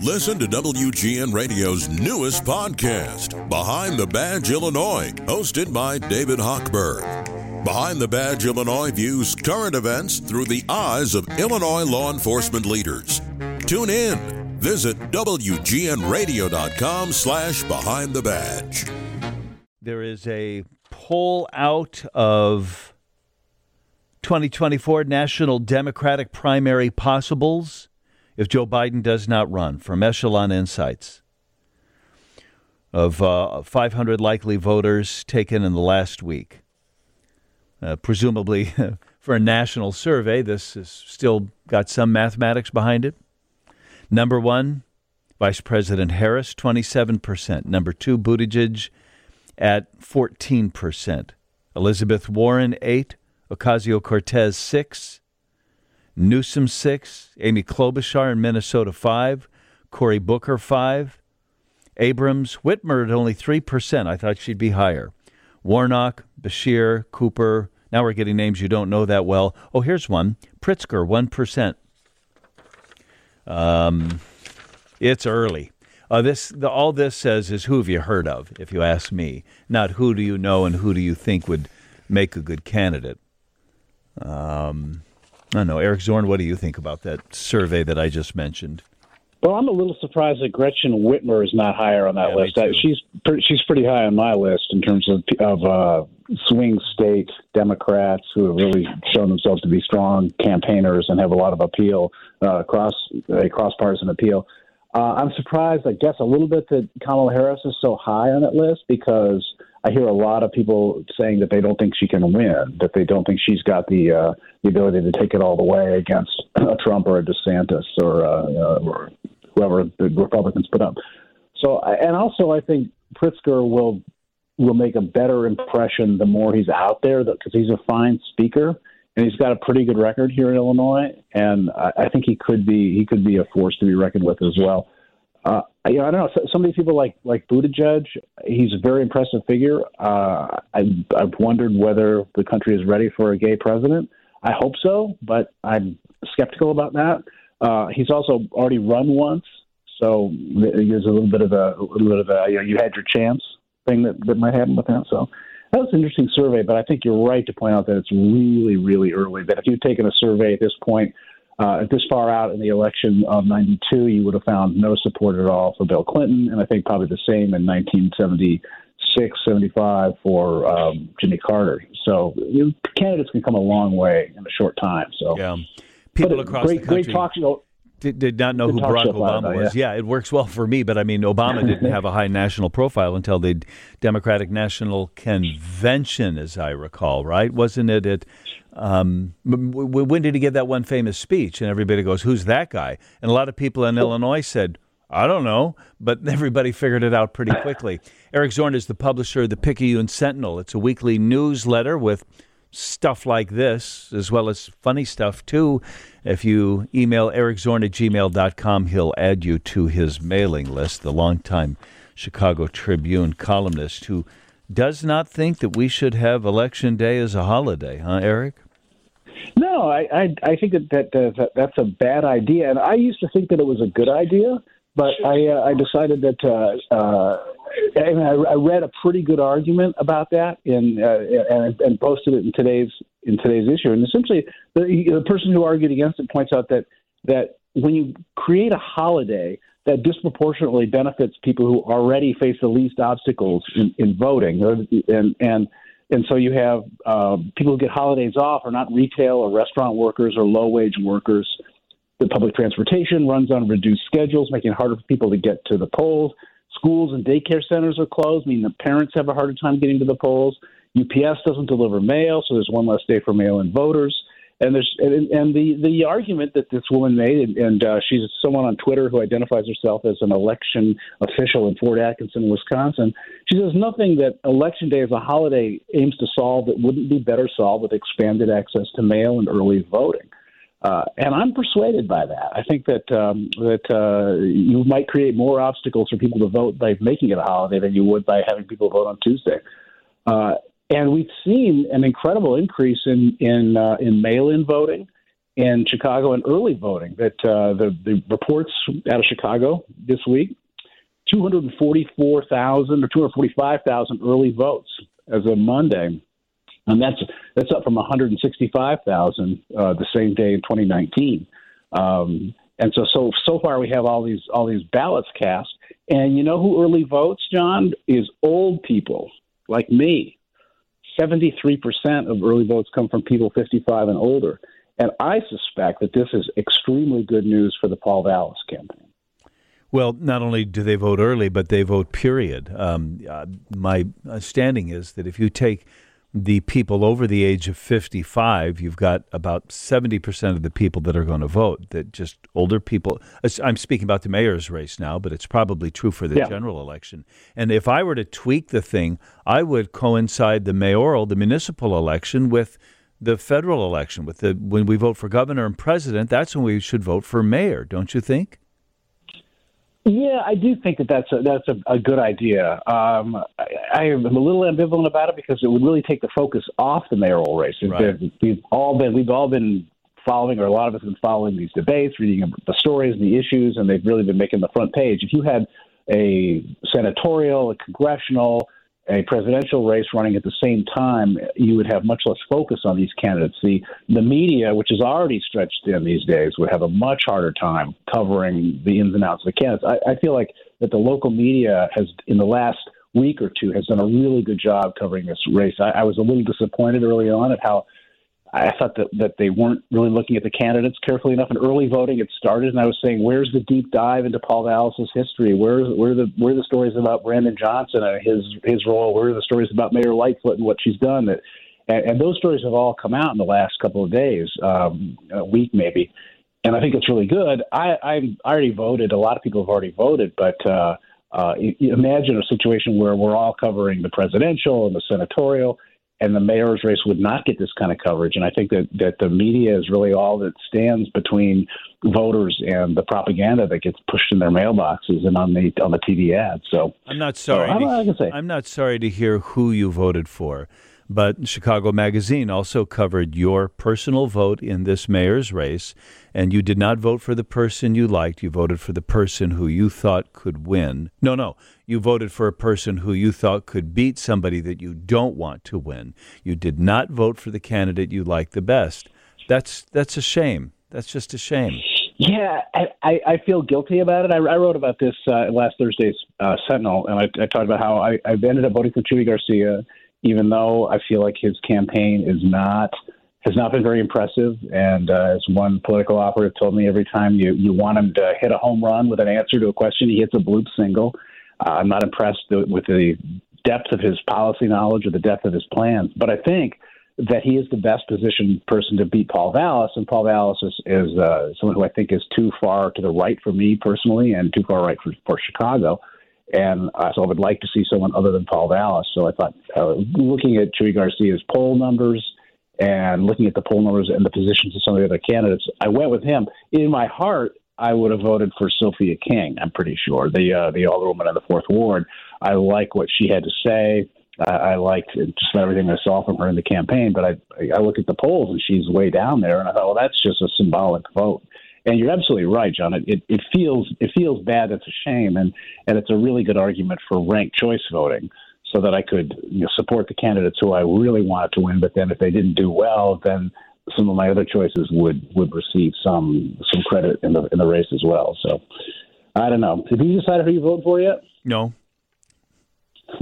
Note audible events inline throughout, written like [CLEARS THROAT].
Listen to WGN Radio's newest podcast, Behind the Badge Illinois, hosted by David Hochberg. Behind the Badge Illinois views current events through the eyes of Illinois law enforcement leaders. Tune in. Visit WGNRadio.com slash Behind the Badge. There is a poll out of 2024 National Democratic Primary Possibles if Joe Biden does not run from Echelon Insights of uh, 500 likely voters taken in the last week. Uh, presumably, [LAUGHS] for a national survey, this has still got some mathematics behind it. Number one, Vice President Harris, 27%. Number two, Buttigieg at 14%. Elizabeth Warren, 8. Ocasio Cortez, 6. Newsom, 6. Amy Klobuchar in Minnesota, 5. Cory Booker, 5. Abrams, Whitmer at only 3%. I thought she'd be higher. Warnock, Beshear, Cooper. Now we're getting names you don't know that well. Oh, here's one Pritzker, 1%. Um, it's early. Uh, this the, all this says is who have you heard of, if you ask me, not who do you know and who do you think would make a good candidate. Um, I don't know, Eric Zorn. What do you think about that survey that I just mentioned? Well, I'm a little surprised that Gretchen Whitmer is not higher on that Yeah, list. I, she's pretty, she's pretty high on my list in terms of of uh, swing state Democrats who have really shown themselves to be strong campaigners and have a lot of appeal uh, cross a cross partisan appeal. Uh, I'm surprised, I guess, a little bit that Kamala Harris is so high on that list because I hear a lot of people saying that they don't think she can win, that they don't think she's got the uh, the ability to take it all the way against [CLEARS THROAT] a Trump or a DeSantis or, uh, uh, or whoever the Republicans put up. So, and also, I think Pritzker will will make a better impression the more he's out there because he's a fine speaker and he's got a pretty good record here in Illinois, and I, I think he could be he could be a force to be reckoned with as well. Uh, you know, I don't know. so- Some of these people like like Buttigieg, he's a very impressive figure. Uh, I, I've wondered whether the country is ready for a gay president. I hope so, but I'm skeptical about that. Uh, he's also already run once, so there's a little bit of a, a little bit of a you, know, you had your chance thing that, that might happen with him. So that was an interesting survey, but I think you're right to point out that it's really, really early. That if you've taken a survey at this point, uh, at this far out in the election of 92, you would have found no support at all for Bill Clinton, and I think probably the same in 1976, 75 for um, Jimmy Carter. So you know, candidates can come a long way in a short time. So Yeah, people But across great, the country great talk show. Did, did not know who Barack show about Obama was. Yeah. it works well for me, but I mean, Obama didn't have a high national profile until the Democratic National Convention, as I recall, right? Wasn't it at. Um, when did he give that one famous speech? And everybody goes, "Who's that guy?" And a lot of people in Illinois said, "I don't know," but [LAUGHS] everybody figured it out pretty quickly. Eric Zorn is the publisher of the Picayune Sentinel. It's a weekly newsletter with stuff like this, as well as funny stuff too. If you email ericzorn at gmail.com, he'll add you to his mailing list, the longtime Chicago Tribune columnist who does not think that we should have Election Day as a holiday, huh, Eric? No, I I, I think that, that that that's a bad idea, and I used to think that it was a good idea, but I uh, I decided that uh, uh, I, mean, I, I read a pretty good argument about that in uh, and, and posted it in today's in today's issue, and essentially the, the person who argued against it points out that that when you create a holiday that disproportionately benefits people who already face the least obstacles in, in voting, and and and so you have um, people who get holidays off are not retail or restaurant workers or low wage workers. The public transportation runs on reduced schedules, making it harder for people to get to the polls. Schools and daycare centers are closed, meaning the parents have a harder time getting to the polls. UPS doesn't deliver mail, so there's one less day for mail-in voters. And there's and, and the the argument that this woman made, and, and uh, she's someone on Twitter who identifies herself as an election official in Fort Atkinson, Wisconsin. She says nothing that election day as a holiday aims to solve that wouldn't be better solved with expanded access to mail and early voting. Uh, and I'm persuaded by that. I think that um, that uh, you might create more obstacles for people to vote by making it a holiday than you would by having people vote on Tuesday. Uh, and we've seen an incredible increase in in uh, in mail-in voting, in Chicago and early voting. That uh, the the reports out of Chicago this week, two hundred forty four thousand or two hundred forty five thousand early votes as of Monday, and that's that's up from one hundred and sixty five thousand uh, the same day in twenty nineteen. Um, and so so so far we have all these all these ballots cast, and you know who early votes, John, is old people like me. 73% of early votes come from people 55 and older. And I suspect that this is extremely good news for the Paul Vallas campaign. Well, not only do they vote early, but they vote period. Um, uh, my understanding is that if you take the people over the age of 55, you've got about 70% of the people that are going to vote, that just older people. I'm speaking about the mayor's race now, but it's probably true for the yeah. general election. And if I were to tweak the thing, I would coincide the mayoral, the municipal election with the federal election. With the when we vote for governor and president, that's when we should vote for mayor, don't you think? Yeah, I do think that that's a, that's a, a good idea. Um, I, I am a little ambivalent about it because it would really take the focus off the mayoral race. Right. We've all been we've all been following, or a lot of us have been following these debates, reading the stories and the issues, and they've really been making the front page. If you had a senatorial, a congressional, a presidential race running at the same time, you would have much less focus on these candidates. The the media, which is already stretched thin these days, would have a much harder time covering the ins and outs of the candidates. I, I feel like that the local media has, in the last week or two, has done a really good job covering this race. I, I was a little disappointed early on at how I thought that, that they weren't really looking at the candidates carefully enough. In early voting, it started, and I was saying, "Where's the deep dive into Paul Vallas's history? Where's where the where the stories about Brandon Johnson and his his role? Where are the stories about Mayor Lightfoot and what she's done?" That and, and those stories have all come out in the last couple of days, um, a week maybe, and I think it's really good. I I already voted. A lot of people have already voted, but. Uh, uh, imagine a situation where we're all covering the presidential and the senatorial, and the mayor's race would not get this kind of coverage. And I think that, that the media is really all that stands between voters and the propaganda that gets pushed in their mailboxes and on the on the TV ads. So I'm not sorry. So, to, I'm not sorry to hear who you voted for. But Chicago Magazine also covered your personal vote in this mayor's race, and you did not vote for the person you liked. You voted for the person who you thought could win. No, no. You voted for a person who you thought could beat somebody that you don't want to win. You did not vote for the candidate you liked the best. That's that's a shame. That's just a shame. Yeah, I, I feel guilty about it. I, I wrote about this uh, last Thursday's uh, Sentinel, and I, I talked about how I, I ended up voting for Chuy Garcia even though I feel like his campaign is not has not been very impressive. And uh, as one political operative told me, every time you you want him to hit a home run with an answer to a question, he hits a bloop single. Uh, I'm not impressed with the depth of his policy knowledge or the depth of his plans, but I think that he is the best positioned person to beat Paul Vallas, and Paul Vallas is, is uh, someone who I think is too far to the right for me personally, and too far right for, for Chicago. And uh, so I would like to see someone other than Paul Vallas. So I thought, uh, looking at Chuy Garcia's poll numbers and looking at the poll numbers and the positions of some of the other candidates, I went with him. In my heart, I would have voted for Sophia King. I'm pretty sure the uh, the alderwoman in the fourth ward. I like what she had to say. I, I liked just everything I saw from her in the campaign. But I I look at the polls and she's way down there, and I thought, well, that's just a symbolic vote. And you're absolutely right, John. It, it, it feels it feels bad. It's a shame, and and it's a really good argument for ranked choice voting, so that I could you know, support the candidates who I really wanted to win. But then if they didn't do well, then some of my other choices would would receive some some credit in the in the race as well. So I don't know. Have you decided who you vote for yet? No.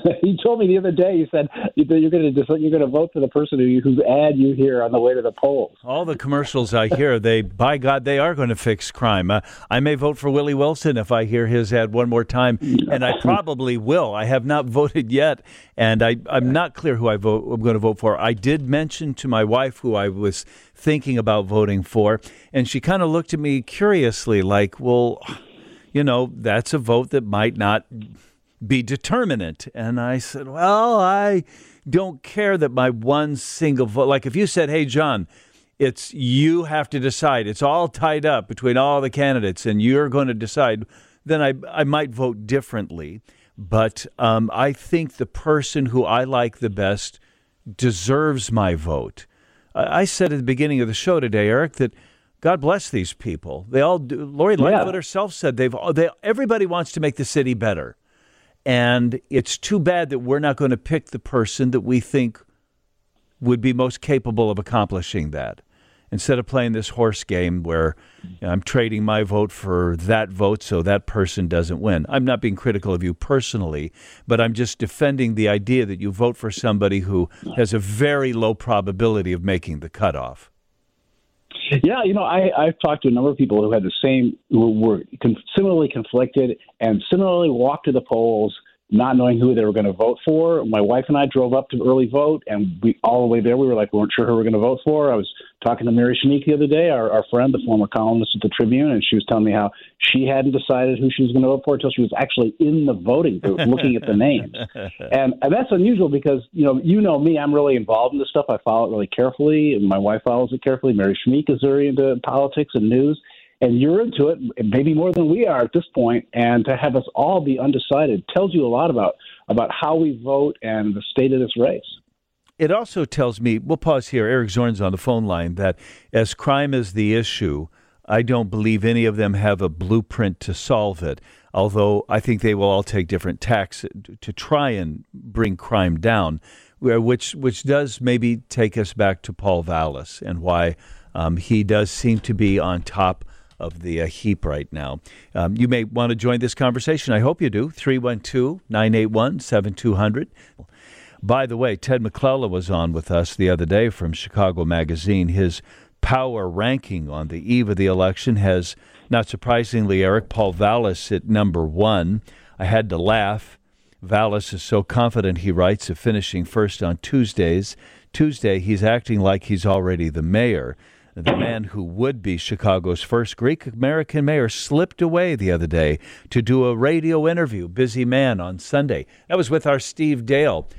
[LAUGHS] he told me the other day. He said you're going to you're going to vote for the person who whose ad you hear on the way to the polls. All the commercials I hear, they by God, they are going to fix crime. Uh, I may vote for Willie Wilson if I hear his ad one more time, and I [LAUGHS] probably will. I have not voted yet, and I I'm not clear who I vote. I'm going to vote for. I did mention to my wife who I was thinking about voting for, and she kind of looked at me curiously, like, well, you know, that's a vote that might not be determinant. And I said, Well, I don't care that my one single vote, like if you said, Hey, John, it's you have to decide, it's all tied up between all the candidates, and you're going to decide, then I, I might vote differently. But um, I think the person who I like the best deserves my vote. I said at the beginning of the show today, Eric, that God bless these people. They all do. Lori Lightfoot Yeah. herself said they've they, everybody wants to make the city better, and it's too bad that we're not going to pick the person that we think would be most capable of accomplishing that. Instead of playing this horse game where you know, I'm trading my vote for that vote so that person doesn't win. I'm not being critical of you personally, but I'm just defending the idea that you vote for somebody who has a very low probability of making the cutoff. Yeah, you know, I, I've talked to a number of people who had the same, who were similarly conflicted and similarly walked to the polls not knowing who they were going to vote for. My wife and I drove up to early vote, and we all the way there we were like, we weren't sure who we were going to vote for. I was talking to Mary Schmich the other day, our, our friend, the former columnist at the Tribune, and she was telling me how she hadn't decided who she was going to vote for until she was actually in the voting booth [LAUGHS] looking at the names. And, and that's unusual because, you know, you know me, I'm really involved in this stuff. I follow it really carefully, and my wife follows it carefully. Mary Schmich is very into politics and news and you're into it maybe more than we are at this point and to have us all be undecided tells you a lot about about how we vote and the state of this race It also tells me, we'll pause here. Eric Zorn's on the phone line, that as crime is the issue, I don't believe any of them have a blueprint to solve it. Although I think they will all take different tacks to try and bring crime down, which which does maybe take us back to Paul Vallas and why um, he does seem to be on top of the uh, heap right now. Um, you may want to join this conversation. I hope you do. 312 981 7200. By the way, Ted McClelland was on with us the other day from Chicago Magazine. His power ranking on the eve of the election has, not surprisingly, Eric Paul Vallas at number one. I had to laugh. Vallas is so confident, he writes, of finishing first on Tuesdays. Tuesday, he's acting like he's already the mayor. The man who would be Chicago's first Greek American mayor slipped away the other day to do a radio interview, busy man, on Sunday. That was with our Steve Dale.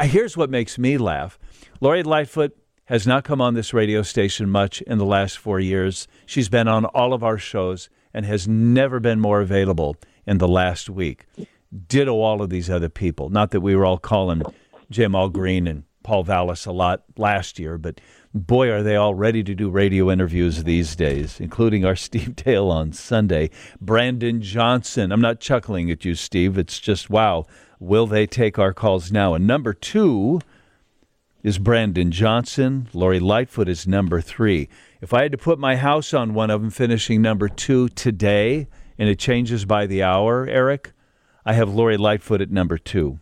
Here's what makes me laugh Lori Lightfoot has not come on this radio station much in the last four years. She's been on all of our shows and has never been more available in the last week. Ditto all of these other people. Not that we were all calling Jamal Green and Paul Vallas a lot last year, but boy, are they all ready to do radio interviews these days, including our [LAUGHS] Steve Dale on Sunday. Brandon Johnson. I'm not chuckling at you, Steve. It's just, wow, will they take our calls now? And number two is Brandon Johnson. Lori Lightfoot is number three. If I had to put my house on one of them, finishing number two today, and it changes by the hour, Eric, I have Lori Lightfoot at number two.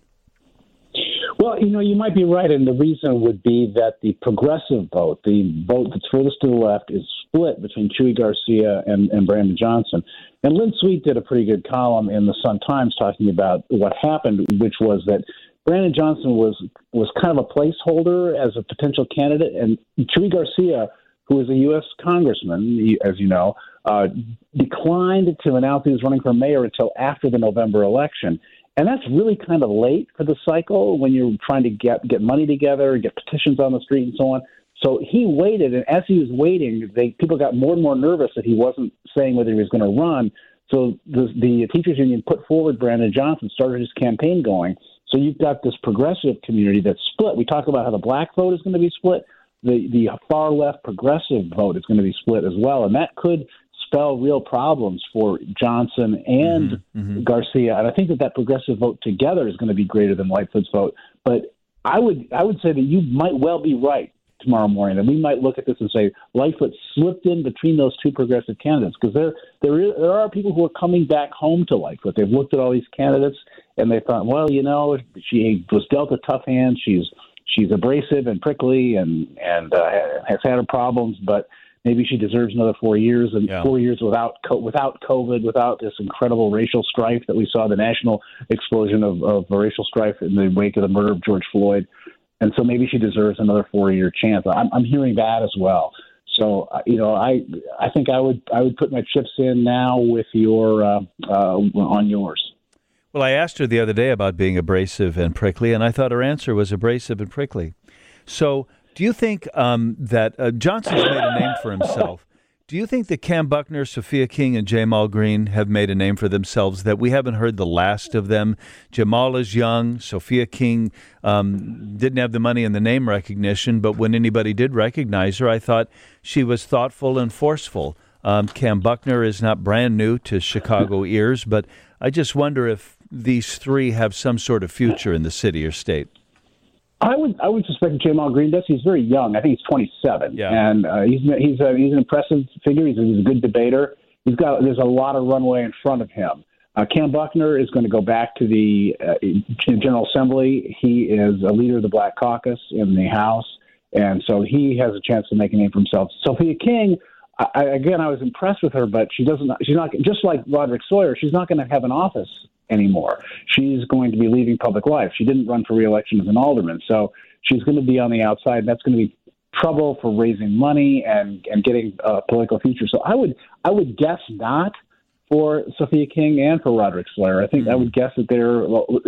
Well, you know, you might be right, and the reason would be that the progressive vote, the vote that's furthest to the left, is split between Chuy Garcia and, and Brandon Johnson. And Lynn Sweet did a pretty good column in the Sun Times talking about what happened, which was that Brandon Johnson was was kind of a placeholder as a potential candidate, and Chuy Garcia, who is a U.S. congressman, as you know, uh, declined to announce he was running for mayor until after the November election. And that's really kind of late for the cycle when you're trying to get get money together, and get petitions on the street, and so on. So he waited, and as he was waiting, they people got more and more nervous that he wasn't saying whether he was going to run. So the, the teachers union put forward Brandon Johnson, started his campaign going. So you've got this progressive community that's split. We talk about how the black vote is going to be split. The the far left progressive vote is going to be split as well, and that could spell real problems for Johnson and Garcia. And I think that that progressive vote together is going to be greater than Lightfoot's vote. But I would I would say that you might well be right tomorrow morning, and we might look at this and say Lightfoot slipped in between those two progressive candidates because there there is, there are people who are coming back home to Lightfoot. They've looked at all these candidates and they thought, well, you know, she was dealt a tough hand. She's she's abrasive and prickly and and uh, has had her problems, but maybe she deserves another four years and Yeah. four years without co- without COVID, without this incredible racial strife that we saw the national explosion of, of racial strife in the wake of the murder of George Floyd, and so maybe she deserves another four year chance. I'm, I'm hearing that as well. So uh, you know, I I think I would I would put my chips in now with your uh, uh, on yours. Well, I asked her the other day about being abrasive and prickly, and I thought her answer was abrasive and prickly. So, do you think um, that uh, Johnson's made a name for himself? Do you think that Cam Buckner, Sophia King, and Jamal Green have made a name for themselves that we haven't heard the last of them? Jamal is young. Sophia King um, didn't have the money and the name recognition, but when anybody did recognize her, I thought she was thoughtful and forceful. Um, Cam Buckner is not brand new to Chicago ears, but I just wonder if these three have some sort of future in the city or state. I would I would suspect Jamal Green does. He's very young. I think he's 27, yeah. and uh, he's he's a, he's an impressive figure. He's a, he's a good debater. He's got there's a lot of runway in front of him. Uh, Cam Buckner is going to go back to the uh, General Assembly. He is a leader of the Black Caucus in the House, and so he has a chance to make a name for himself. Sophia King, I, again, I was impressed with her, but she doesn't. She's not just like Roderick Sawyer. She's not going to have an office anymore. She's going to be leaving public life. She didn't run for reelection as an alderman, so she's going to be on the outside. And that's going to be trouble for raising money and and getting a political future. So I would I would guess not for Sophia King and for Roderick Sawyer. I think mm-hmm. I would guess that their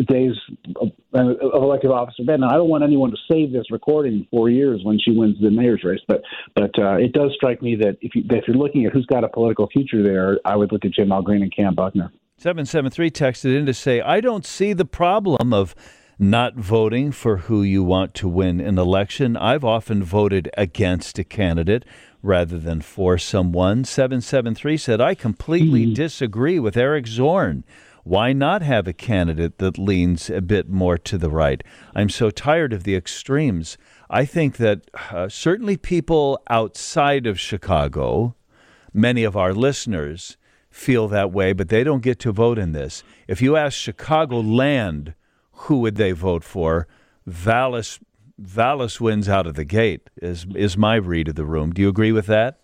days of, elective office are bad. Now I don't want anyone to save this recording in four years when she wins the mayor's race, but but uh, it does strike me that if you if you're looking at who's got a political future there, I would look at Jamal Green and Cam Buckner. 773 texted in to say, I don't see the problem of not voting for who you want to win an election. I've often voted against a candidate rather than for someone. 773 said, I completely mm-hmm. disagree with Eric Zorn. Why not have a candidate that leans a bit more to the right? I'm so tired of the extremes. I think that uh, certainly people outside of Chicago, many of our listeners, feel that way, but they don't get to vote in this. If you ask Chicago land, who would they vote for, Vallas Vallas wins out of the gate. Is is my read of the room? Do you agree with that?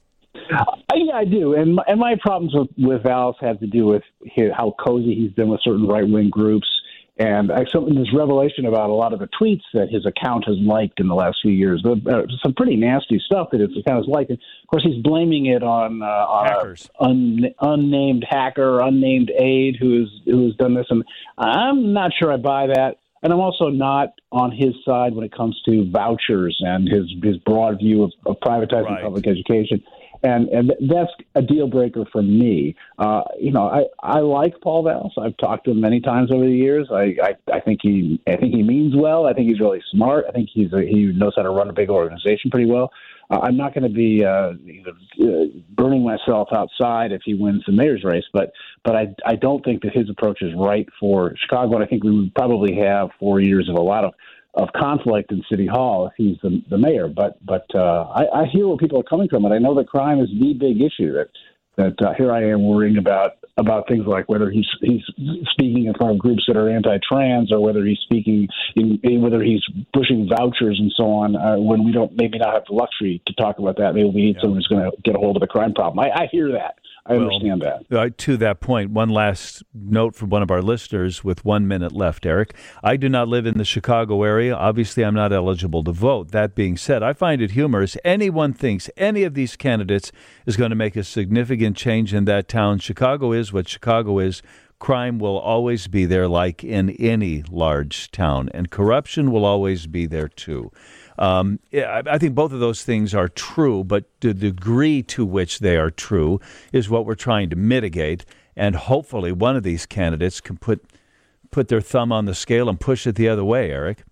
Yeah, I do. And my, and my problems with with Vallas have to do with his, how cozy he's been with certain right wing groups and I, something this revelation about a lot of the tweets that his account has liked in the last few years. Uh, some pretty nasty stuff that his account has liked. And of course, he's blaming it on, uh, on un, unnamed hacker, unnamed aide who's who's done this. And I'm not sure I buy that. And I'm also not on his side when it comes to vouchers and his his broad view of, of privatizing right. public education and and that's a deal breaker for me. Uh, you know, I I like Paul Vallas. I've talked to him many times over the years. I I, I think he I think he means well. I think he's really smart. I think he's he knows how to run a big organization pretty well. Uh, I'm not going to be uh, you know, uh, burning myself outside if he wins the mayor's race, but but I I don't think that his approach is right for Chicago. And I think we would probably have four years of a lot of of conflict in City Hall if he's the, the mayor. But but uh, I, I hear where people are coming from, and I know that crime is the big issue. That that uh, here I am worrying about about things like whether he's he's speaking in front of groups that are anti-trans or whether he's speaking in, in whether he's pushing vouchers and so on. Uh, when we don't maybe not have the luxury to talk about that, maybe we need yeah. someone who's going to get a hold of the crime problem. I, I hear that. I well, understand that. Uh, to that point, one last note from one of our listeners with one minute left, Eric. I do not live in the Chicago area. Obviously, I'm not eligible to vote. That being said, I find it humorous. Anyone thinks any of these candidates is going to make a significant change in that town. Chicago is what Chicago is. Crime will always be there, like in any large town, and corruption will always be there too. Um, I think both of those things are true, but the degree to which they are true is what we're trying to mitigate. And hopefully, one of these candidates can put put their thumb on the scale and push it the other way. Eric.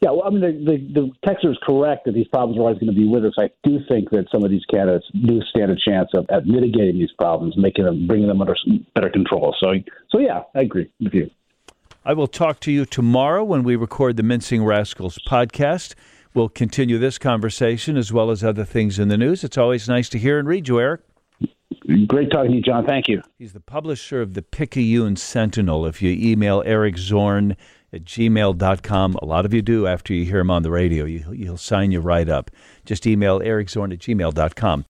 Yeah, well, I mean, the, the, the texter is correct that these problems are always going to be with us. I do think that some of these candidates do stand a chance of at mitigating these problems, making them, bringing them under better control. So, so yeah, I agree with you. I will talk to you tomorrow when we record the Mincing Rascals podcast. We'll continue this conversation as well as other things in the news. It's always nice to hear and read you, Eric. Great talking to you, John. Thank you. He's the publisher of the Picayune Sentinel. If you email Eric Zorn at gmail.com, a lot of you do after you hear him on the radio. You, he'll sign you right up. Just email Eric Zorn at gmail.com.